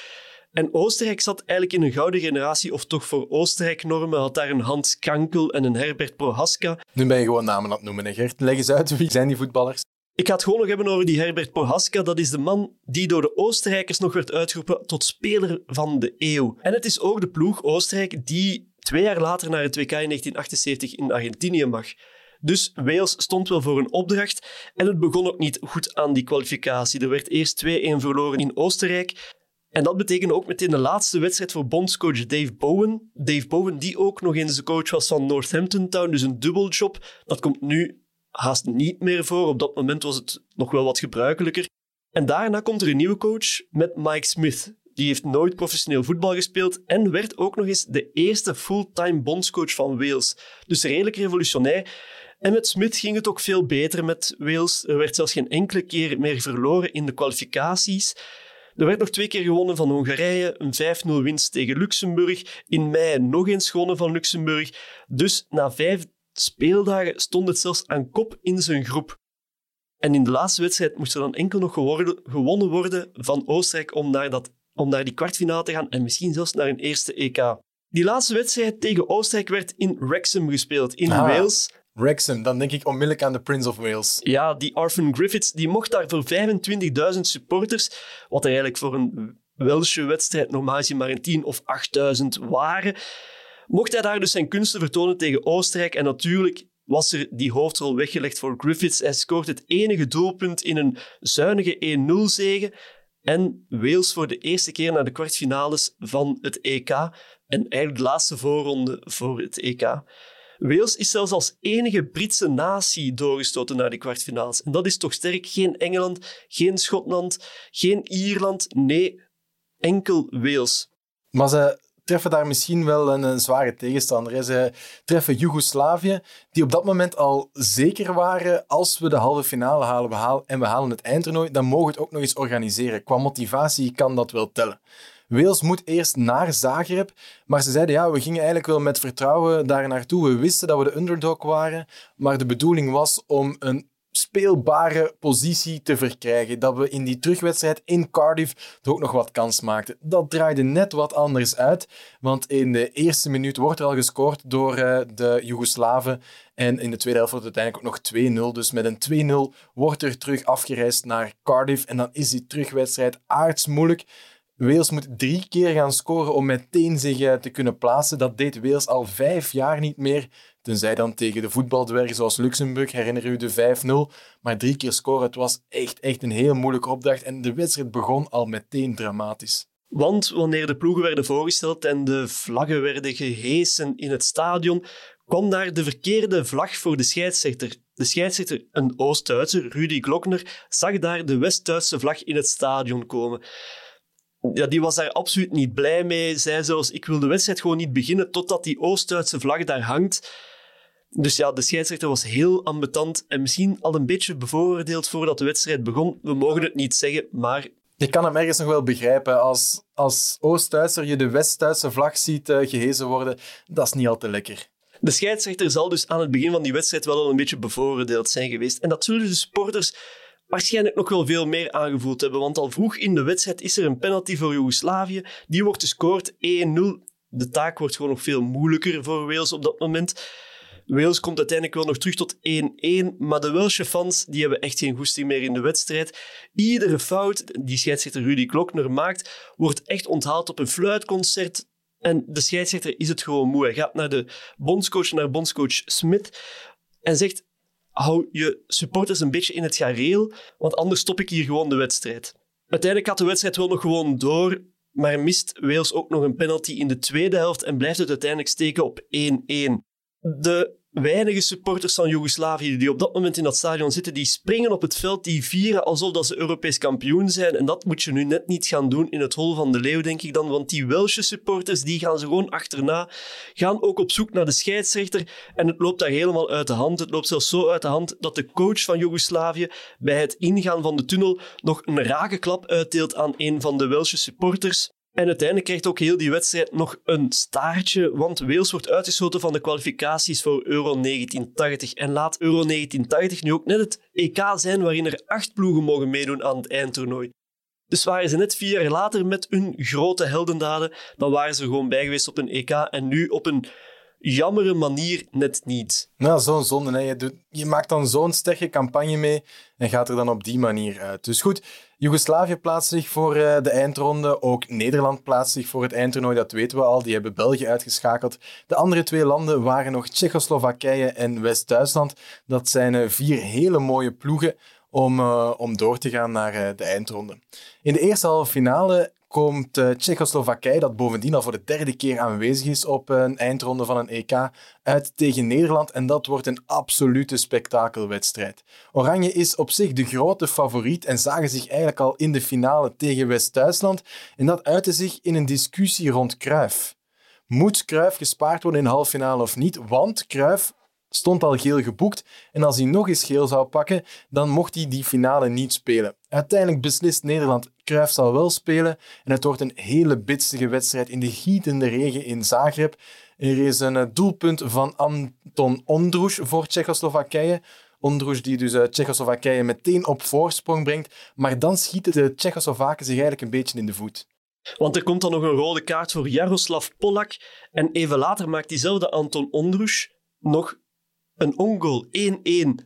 En Oostenrijk zat eigenlijk in een gouden generatie, of toch voor Oostenrijk-normen, had daar een Hans Krankel en een Herbert Prohaska. Nu ben je gewoon namen aan het noemen, hè Gert. Leg eens uit, wie zijn die voetballers? Ik ga het gewoon nog hebben over die Herbert Prohaska. Dat is de man die door de Oostenrijkers nog werd uitgeroepen tot speler van de eeuw. En het is ook de ploeg Oostenrijk die twee jaar later naar het WK in 1978 in Argentinië mag. Dus Wales stond wel voor een opdracht en het begon ook niet goed aan die kwalificatie. Er werd eerst 2-1 verloren in Oostenrijk. En dat betekende ook meteen de laatste wedstrijd voor bondscoach Dave Bowen. Dave Bowen, die ook nog eens de coach was van Northampton Town, dus een dubbeljob. Dat komt nu haast niet meer voor. Op dat moment was het nog wel wat gebruikelijker. En daarna komt er een nieuwe coach met Mike Smith. Die heeft nooit professioneel voetbal gespeeld en werd ook nog eens de eerste fulltime bondscoach van Wales. Dus redelijk revolutionair. En met Smith ging het ook veel beter met Wales. Er werd zelfs geen enkele keer meer verloren in de kwalificaties. Er werd nog twee keer gewonnen van Hongarije, een 5-0 winst tegen Luxemburg. In mei nog eens gewonnen van Luxemburg. Dus na vijf speeldagen stond het zelfs aan kop in zijn groep. En in de laatste wedstrijd moest er dan enkel nog gewonnen worden van Oostenrijk om naar, dat, om naar die kwartfinale te gaan en misschien zelfs naar een eerste EK. Die laatste wedstrijd tegen Oostenrijk werd in Wrexham gespeeld, in Ah. Wales. Wrexham, dan denk ik onmiddellijk aan de Prince of Wales. Ja, die Arthur Griffiths die mocht daar voor 25.000 supporters, wat er eigenlijk voor een Welsche wedstrijd normaal gezien maar een 10 of 8.000 waren, mocht hij daar dus zijn kunsten vertonen tegen Oostenrijk. En natuurlijk was er die hoofdrol weggelegd voor Griffiths. Hij scoort het enige doelpunt in een zuinige 1-0-zege. En Wales voor de eerste keer naar de kwartfinales van het EK. En eigenlijk de laatste voorronde voor het EK. Wales is zelfs als enige Britse natie doorgestoten naar de kwartfinales. En dat is toch sterk. Geen Engeland, geen Schotland, geen Ierland. Nee, enkel Wales. Maar ze treffen daar misschien wel een, zware tegenstander. Ze treffen Joegoslavië, die op dat moment al zeker waren als we de halve finale halen, we en we halen het eindtoernooi, dan mogen we het ook nog eens organiseren. Qua motivatie kan dat wel tellen. Wales moet eerst naar Zagreb, maar ze zeiden ja, we gingen eigenlijk wel met vertrouwen daar naartoe. We wisten dat we de underdog waren, maar de bedoeling was om een speelbare positie te verkrijgen. Dat we in die terugwedstrijd in Cardiff toch ook nog wat kans maakten. Dat draaide net wat anders uit, want in de eerste minuut wordt er al gescoord door eh, de Joegoslaven. En in de tweede helft wordt het uiteindelijk ook nog 2-0. Dus met een 2-0 wordt er terug afgereisd naar Cardiff. En dan is die terugwedstrijd aardsmoeilijk. Wales moet drie keer gaan scoren om meteen zich eh, te kunnen plaatsen. Dat deed Wales al vijf jaar niet meer. Tenzij dan tegen de voetbaldwergen zoals Luxemburg, herinner u de 5-0. Maar drie keer scoren, het was echt, echt een heel moeilijke opdracht. En de wedstrijd begon al meteen dramatisch. Want wanneer de ploegen werden voorgesteld en de vlaggen werden gehesen in het stadion, kwam daar de verkeerde vlag voor de scheidsrechter. De scheidsrechter, een Oost-Duitser, Rudy Glockner, zag daar de West-Duitse vlag in het stadion komen. Ja, die was daar absoluut niet blij mee. Zei zelfs, ik wil de wedstrijd gewoon niet beginnen totdat die Oost-Duitse vlag daar hangt. Dus ja, de scheidsrechter was heel ambetant en misschien al een beetje bevooroordeeld voordat de wedstrijd begon. We mogen het niet zeggen, maar Je kan hem ergens nog wel begrijpen. Als, als Oost-Duitser je de West-Duitse vlag ziet eh, gehezen worden, dat is niet al te lekker. De scheidsrechter zal dus aan het begin van die wedstrijd wel al een beetje bevooroordeeld zijn geweest. En dat zullen de supporters waarschijnlijk nog wel veel meer aangevoeld hebben. Want al vroeg in de wedstrijd is er een penalty voor Joegoslavië. Die wordt gescoord 1-0. De taak wordt gewoon nog veel moeilijker voor Wales op dat moment. Wales komt uiteindelijk wel nog terug tot 1-1, maar de Welsche fans die hebben echt geen goesting meer in de wedstrijd. Iedere fout die scheidsrechter Rudy Klokner maakt, wordt echt onthaald op een fluitconcert. En de scheidsrechter is het gewoon moe. Hij gaat naar de bondscoach, naar bondscoach Smit, en zegt hou je supporters een beetje in het gareel, want anders stop ik hier gewoon de wedstrijd. Uiteindelijk gaat de wedstrijd wel nog gewoon door, maar mist Wales ook nog een penalty in de tweede helft en blijft het uiteindelijk steken op 1-1. De weinige supporters van Joegoslavië die op dat moment in dat stadion zitten, die springen op het veld, die vieren alsof dat ze Europees kampioen zijn. En dat moet je nu net niet gaan doen in het hol van de leeuw, denk ik dan. Want die Welsche supporters, die gaan ze gewoon achterna, gaan ook op zoek naar de scheidsrechter. En het loopt daar helemaal uit de hand. Het loopt zelfs zo uit de hand dat de coach van Joegoslavië bij het ingaan van de tunnel nog een rakenklap uitdeelt aan een van de Welsche supporters. En uiteindelijk krijgt ook heel die wedstrijd nog een staartje, want Wales wordt uitgesloten van de kwalificaties voor Euro 1980. En laat Euro 1980 nu ook net het EK zijn waarin er acht ploegen mogen meedoen aan het eindtoernooi. Dus waren ze net vier jaar later met hun grote heldendaden, dan waren ze gewoon bij geweest op een EK en nu op een jammere manier net niet. Nou, zo'n zonde. Hè. Je, je maakt dan zo'n sterke campagne mee en gaat er dan op die manier uit. Dus goed, Joegoslavië plaatst zich voor uh, de eindronde. Ook Nederland plaatst zich voor het eindtoernooi, dat weten we al. Die hebben België uitgeschakeld. De andere twee landen waren nog Tsjechoslowakije en West-Duitsland. Dat zijn uh, vier hele mooie ploegen om, uh, om door te gaan naar de eindronde. In de eerste halve finale komt uh, Tsjechoslowakije, dat bovendien al voor de derde keer aanwezig is op een eindronde van een EK, uit tegen Nederland. En dat wordt een absolute spektakelwedstrijd. Oranje is op zich de grote favoriet en zagen zich eigenlijk al in de finale tegen West-Duitsland. En dat uitte zich in een discussie rond Cruijff. Moet Cruijff gespaard worden in de halve finale of niet? Want Cruijff stond al geel geboekt en als hij nog eens geel zou pakken, dan mocht hij die finale niet spelen. Uiteindelijk beslist Nederland, Cruijff zal wel spelen en het wordt een hele bitsige wedstrijd in de gietende regen in Zagreb. Er is een eh, doelpunt van Anton Ondruš voor Tsjechoslowakije. Ondruš die dus uh, Tsjechoslowakije meteen op voorsprong brengt, maar dan schieten de Tsjechoslowaken zich eigenlijk een beetje in de voet. Want er komt dan nog een rode kaart voor Jaroslav Polak en even later maakt diezelfde Anton Ondruš nog een ongoal, 1-1.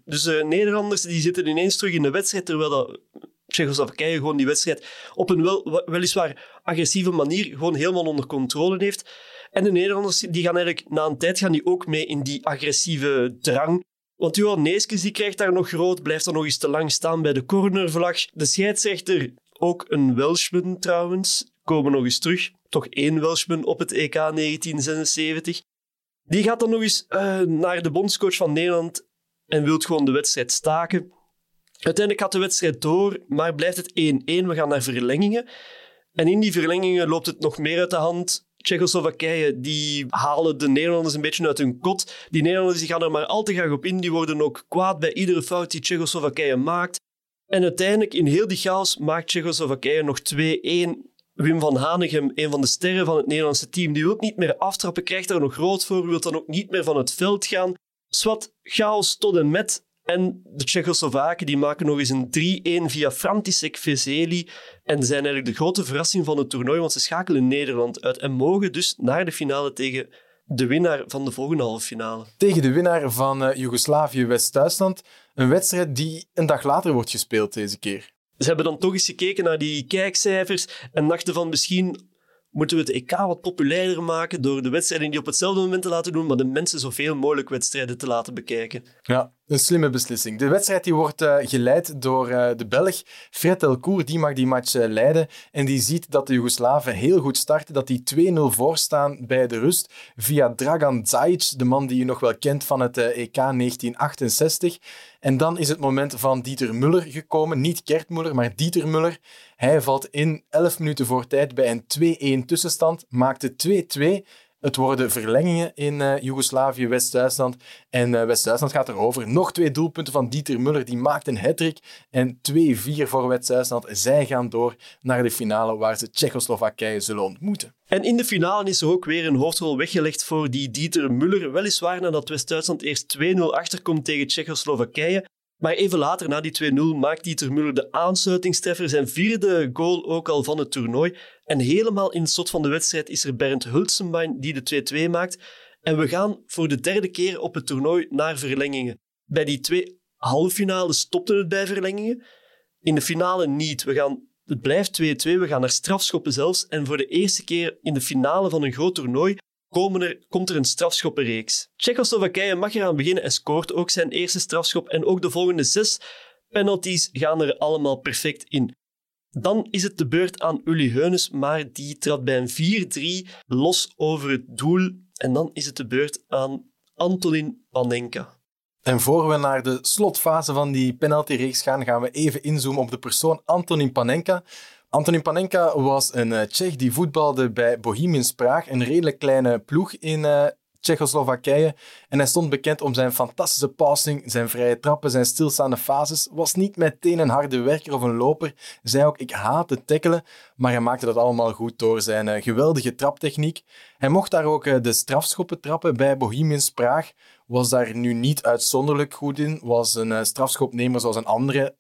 Dus de Nederlanders die zitten ineens terug in de wedstrijd, terwijl dat Tsjechoslowakije gewoon die wedstrijd op een wel, weliswaar agressieve manier gewoon helemaal onder controle heeft. En de Nederlanders die gaan eigenlijk na een tijd gaan die ook mee in die agressieve drang. Want Johan Neeskens die krijgt daar nog groot, blijft er nog eens te lang staan bij de cornervlag. De scheidsrechter, ook een Welshman trouwens, komen nog eens terug. Toch één Welshman op het EK 1976. Die gaat dan nog eens uh, naar de bondscoach van Nederland en wil gewoon de wedstrijd staken. Uiteindelijk gaat de wedstrijd door, maar blijft het 1-1. We gaan naar verlengingen. En in die verlengingen loopt het nog meer uit de hand. Tsjechoslowakije die halen de Nederlanders een beetje uit hun kot. Die Nederlanders die gaan er maar al te graag op in. Die worden ook kwaad bij iedere fout die Tsjechoslowakije maakt. En uiteindelijk, in heel die chaos, maakt Tsjechoslowakije nog 2-1. Wim van Hanegem, een van de sterren van het Nederlandse team, die wil niet meer aftrappen, krijgt daar nog rood voor, wil dan ook niet meer van het veld gaan. Swat, chaos tot en met. En de Tsjechoslowaken die maken nog eens een 3-1 via František Veseli en zijn eigenlijk de grote verrassing van het toernooi, want ze schakelen Nederland uit en mogen dus naar de finale tegen de winnaar van de volgende halve finale. Tegen de winnaar van uh, Joegoslavië-West-Duitsland. Een wedstrijd die een dag later wordt gespeeld deze keer. Ze hebben dan toch eens gekeken naar die kijkcijfers en dachten van misschien moeten we het EK wat populairder maken door de wedstrijden die op hetzelfde moment te laten doen, maar de mensen zoveel mogelijk wedstrijden te laten bekijken. Ja, een slimme beslissing. De wedstrijd die wordt uh, geleid door uh, de Belg Fred Elcour. Die mag die match uh, leiden en die ziet dat de Joegoslaven heel goed starten, dat die 2-0 voorstaan bij de rust via Dragan Zajic, de man die je nog wel kent van het EK 1968. En dan is het moment van Dieter Muller gekomen. Niet Kert Muller, maar Dieter Muller. Hij valt in 11 minuten voor tijd bij een 2-1 tussenstand, maakte 2-2. Het worden verlengingen in uh, Joegoslavië, West-Duitsland. En uh, West-Duitsland gaat erover. Nog twee doelpunten van Dieter Muller, die maakt een hattrick. En 2-4 voor West-Duitsland. Zij gaan door naar de finale waar ze Tsjechoslowakije zullen ontmoeten. En in de finale is er ook weer een hoofdrol weggelegd voor die Dieter Muller. Weliswaar nadat West-Duitsland eerst 2-0 achterkomt tegen Tsjechoslowakije. Maar even later, na die 2-0, maakt Dieter Muller de aansluitingstreffer, zijn vierde goal ook al van het toernooi. En helemaal in het slot van de wedstrijd is er Bernd Hulsenbein die de 2-2 maakt. En we gaan voor de derde keer op het toernooi naar verlengingen. Bij die twee halve finales stopte het bij verlengingen. In de finale niet. We gaan, het blijft 2-2, we gaan naar strafschoppen zelfs. En voor de eerste keer in de finale van een groot toernooi komen er, komt er een strafschoppenreeks. Tsjechoslowakije mag eraan beginnen en scoort ook zijn eerste strafschop. En ook de volgende zes penalties gaan er allemaal perfect in. Dan is het de beurt aan Uli Heunes, maar die trad bij een 4-3 los over het doel. En dan is het de beurt aan Antonin Panenka. En voor we naar de slotfase van die penaltyreeks gaan, gaan we even inzoomen op de persoon Antonin Panenka. Antonin Panenka was een uh, Tsjech die voetbalde bij Bohemians Praag, een redelijk kleine ploeg in uh, Tsjechoslowakije. En hij stond bekend om zijn fantastische passing, zijn vrije trappen, zijn stilstaande fases. Was niet meteen een harde werker of een loper. Zei ook, ik haat het tackelen. Maar hij maakte dat allemaal goed door zijn uh, geweldige traptechniek. Hij mocht daar ook de strafschoppen trappen bij Bohemians Praag. Was daar nu niet uitzonderlijk goed in. Was een strafschopnemer zoals een andere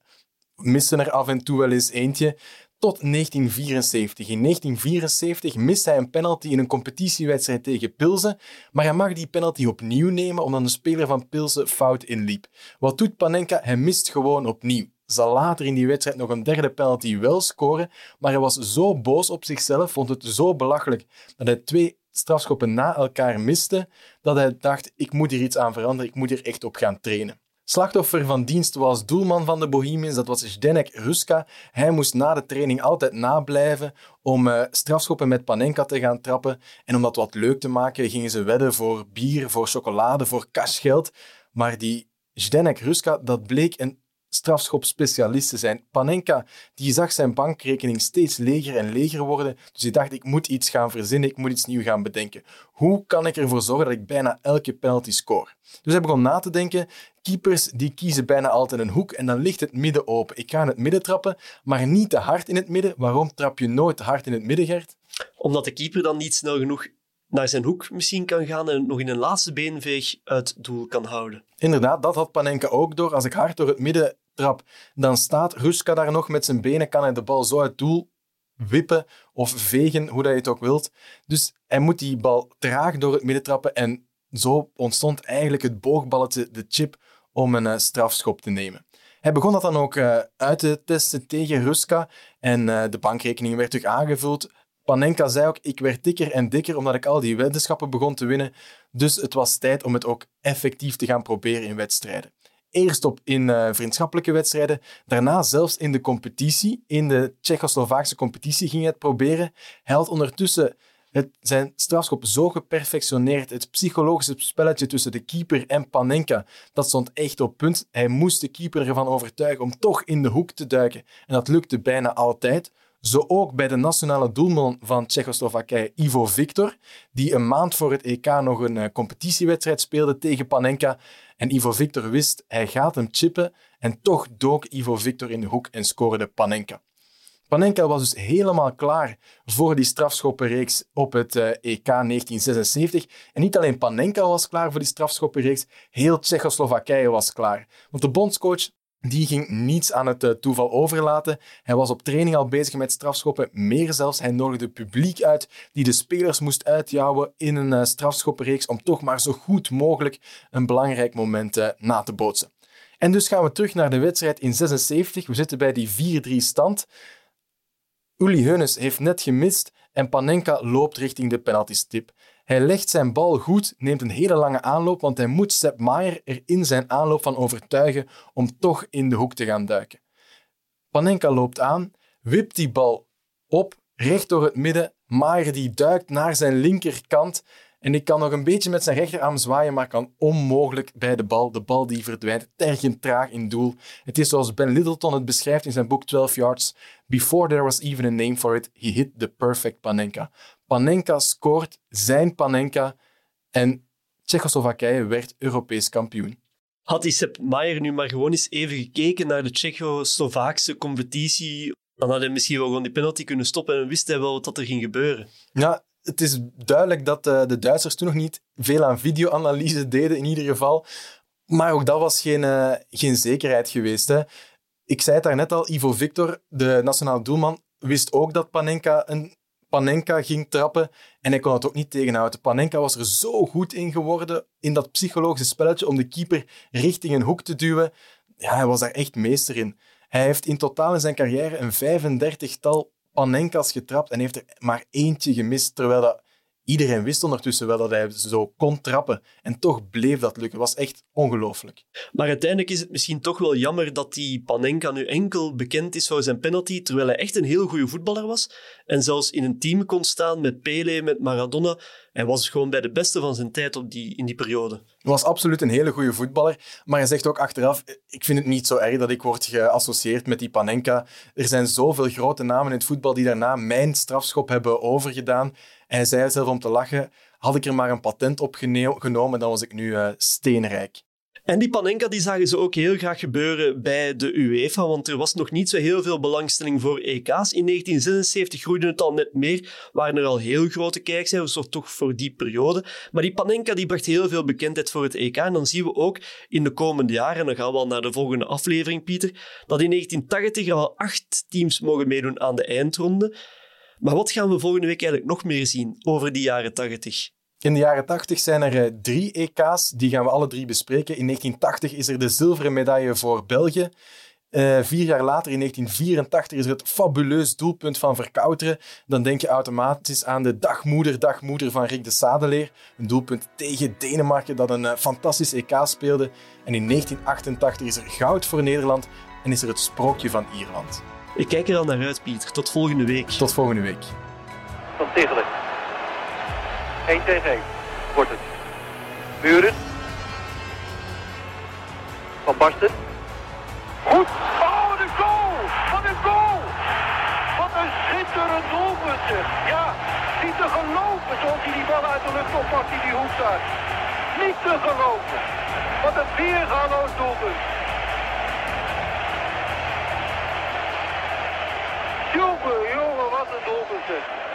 missen er af en toe wel eens eentje. Tot 1974. In 1974 mist hij een penalty in een competitiewedstrijd tegen Pilsen, maar hij mag die penalty opnieuw nemen omdat een speler van Pilsen fout inliep. Wat doet Panenka? Hij mist gewoon opnieuw. Zal later in die wedstrijd nog een derde penalty wel scoren, maar hij was zo boos op zichzelf, vond het zo belachelijk dat hij twee strafschoppen na elkaar miste, dat hij dacht, ik moet hier iets aan veranderen, ik moet hier echt op gaan trainen. Slachtoffer van dienst was doelman van de Bohemians, dat was Zdenek Ruska. Hij moest na de training altijd nablijven om uh, strafschoppen met Panenka te gaan trappen. En om dat wat leuk te maken, gingen ze wedden voor bier, voor chocolade, voor cashgeld. Maar die Zdenek Ruska, dat bleek een strafschopspecialisten zijn. Panenka die zag zijn bankrekening steeds leger en leger worden, dus hij dacht, ik moet iets gaan verzinnen, ik moet iets nieuws gaan bedenken. Hoe kan ik ervoor zorgen dat ik bijna elke penalty score? Dus hij begon na te denken, keepers die kiezen bijna altijd een hoek en dan ligt het midden open. Ik ga in het midden trappen, maar niet te hard in het midden. Waarom trap je nooit te hard in het midden, Gert? Omdat de keeper dan niet snel genoeg naar zijn hoek misschien kan gaan en nog in een laatste beenveeg uit doel kan houden. Inderdaad, dat had Panenka ook door. Als ik hard door het midden trap, dan staat Ruska daar nog met zijn benen, kan hij de bal zo uit doel wippen of vegen, hoe dat je het ook wilt. Dus hij moet die bal traag door het midden trappen en zo ontstond eigenlijk het boogballetje, de chip, om een uh, strafschop te nemen. Hij begon dat dan ook uh, uit te testen tegen Ruska en uh, de bankrekening werd terug aangevuld. Panenka zei ook, ik werd dikker en dikker omdat ik al die weddenschappen begon te winnen. Dus het was tijd om het ook effectief te gaan proberen in wedstrijden. Eerst op in uh, vriendschappelijke wedstrijden, daarna zelfs in de competitie. In de Tsjechoslovaakse competitie ging hij het proberen. Hij had ondertussen het, zijn strafschop zo geperfectioneerd. Het psychologische spelletje tussen de keeper en Panenka, dat stond echt op punt. Hij moest de keeper ervan overtuigen om toch in de hoek te duiken. En dat lukte bijna altijd. Zo ook bij de nationale doelman van Tsjechoslowakije, Ivo Victor, die een maand voor het EK nog een uh, competitiewedstrijd speelde tegen Panenka. En Ivo Victor wist, hij gaat hem chippen. En toch dook Ivo Victor in de hoek en scoorde Panenka. Panenka was dus helemaal klaar voor die strafschoppenreeks op het uh, EK 1976. En niet alleen Panenka was klaar voor die strafschoppenreeks, heel Tsjechoslowakije was klaar. Want de bondscoach die ging niets aan het uh, toeval overlaten. Hij was op training al bezig met strafschoppen. Meer zelfs, hij nodigde publiek uit die de spelers moest uitjouwen in een uh, strafschoppenreeks om toch maar zo goed mogelijk een belangrijk moment uh, na te bootsen. En dus gaan we terug naar de wedstrijd in 76. We zitten bij die 4-3 stand. Uli Heunes heeft net gemist en Panenka loopt richting de penaltystip. Hij legt zijn bal goed, neemt een hele lange aanloop, want hij moet Sepp Maier er in zijn aanloop van overtuigen om toch in de hoek te gaan duiken. Panenka loopt aan, wipt die bal op, recht door het midden. Maier die duikt naar zijn linkerkant en ik kan nog een beetje met zijn rechterarm zwaaien, maar kan onmogelijk bij de bal. De bal die verdwijnt tergend traag in doel. Het is zoals Ben Littleton het beschrijft in zijn boek 12 Yards. Before there was even a name for it, he hit the perfect Panenka. Panenka scoort zijn Panenka en Tsjechoslowakije werd Europees kampioen. Had die Sepp Maier nu maar gewoon eens even gekeken naar de Tsjechoslovaakse competitie, dan had hij misschien wel gewoon die penalty kunnen stoppen en wist hij wel wat er ging gebeuren. Ja, het is duidelijk dat uh, de Duitsers toen nog niet veel aan videoanalyse deden, in ieder geval. Maar ook dat was geen, uh, geen zekerheid geweest. Hè. Ik zei het daarnet al, Ivo Victor, de nationale doelman, wist ook dat Panenka een Panenka ging trappen en hij kon het ook niet tegenhouden. Panenka was er zo goed in geworden in dat psychologische spelletje om de keeper richting een hoek te duwen. Ja, hij was daar echt meester in. Hij heeft in totaal in zijn carrière een 35-tal Panenka's getrapt en heeft er maar eentje gemist, terwijl dat Iedereen wist ondertussen wel dat hij zo kon trappen. En toch bleef dat lukken. Het was echt ongelooflijk. Maar uiteindelijk is het misschien toch wel jammer dat die Panenka nu enkel bekend is voor zijn penalty, terwijl hij echt een heel goede voetballer was. En zelfs in een team kon staan met Pele, met Maradona. Hij was gewoon bij de beste van zijn tijd op die, in die periode. Hij was absoluut een hele goede voetballer. Maar hij zegt ook achteraf, ik vind het niet zo erg dat ik word geassocieerd met die Panenka. Er zijn zoveel grote namen in het voetbal die daarna mijn strafschop hebben overgedaan. Hij zei zelf om te lachen, had ik er maar een patent op genomen, dan was ik nu uh, steenrijk. En die Panenka die zagen ze ook heel graag gebeuren bij de UEFA, want er was nog niet zo heel veel belangstelling voor EK's. In 1976 groeide het al net meer, waren er al heel grote kijkcijfers, of toch voor die periode. Maar die Panenka die bracht heel veel bekendheid voor het EK. En dan zien we ook in de komende jaren, en dan gaan we al naar de volgende aflevering, Pieter, dat in 1980 er al acht teams mogen meedoen aan de eindronde. Maar wat gaan we volgende week eigenlijk nog meer zien over die jaren 80? In de jaren 80 zijn er eh, drie EK's, die gaan we alle drie bespreken. In 1980 is er de zilveren medaille voor België. Uh, vier jaar later, in 1984, is er het fabuleus doelpunt van Verkouteren. Dan denk je automatisch aan de dagmoeder, dagmoeder van Rick de Sadeleer. Een doelpunt tegen Denemarken dat een uh, fantastisch EK speelde. En in 1988 is er goud voor Nederland en is er het sprookje van Ierland. Ik kijk er al naar uit, Pieter. Tot volgende week. Tot volgende week. Van Tegelen. 1 tegen 1 wordt het. Muren. Van Basten. Goed. Oh, wat een goal! Wat een goal! Wat een schitterend doelpunt. zeg. Ja, niet te geloven zoals hij die bal uit de lucht oppakt in die hoek daar. Niet te geloven. Wat een weergaloos doelpunt. Jongen, jongen, wat een doelpunt zeg.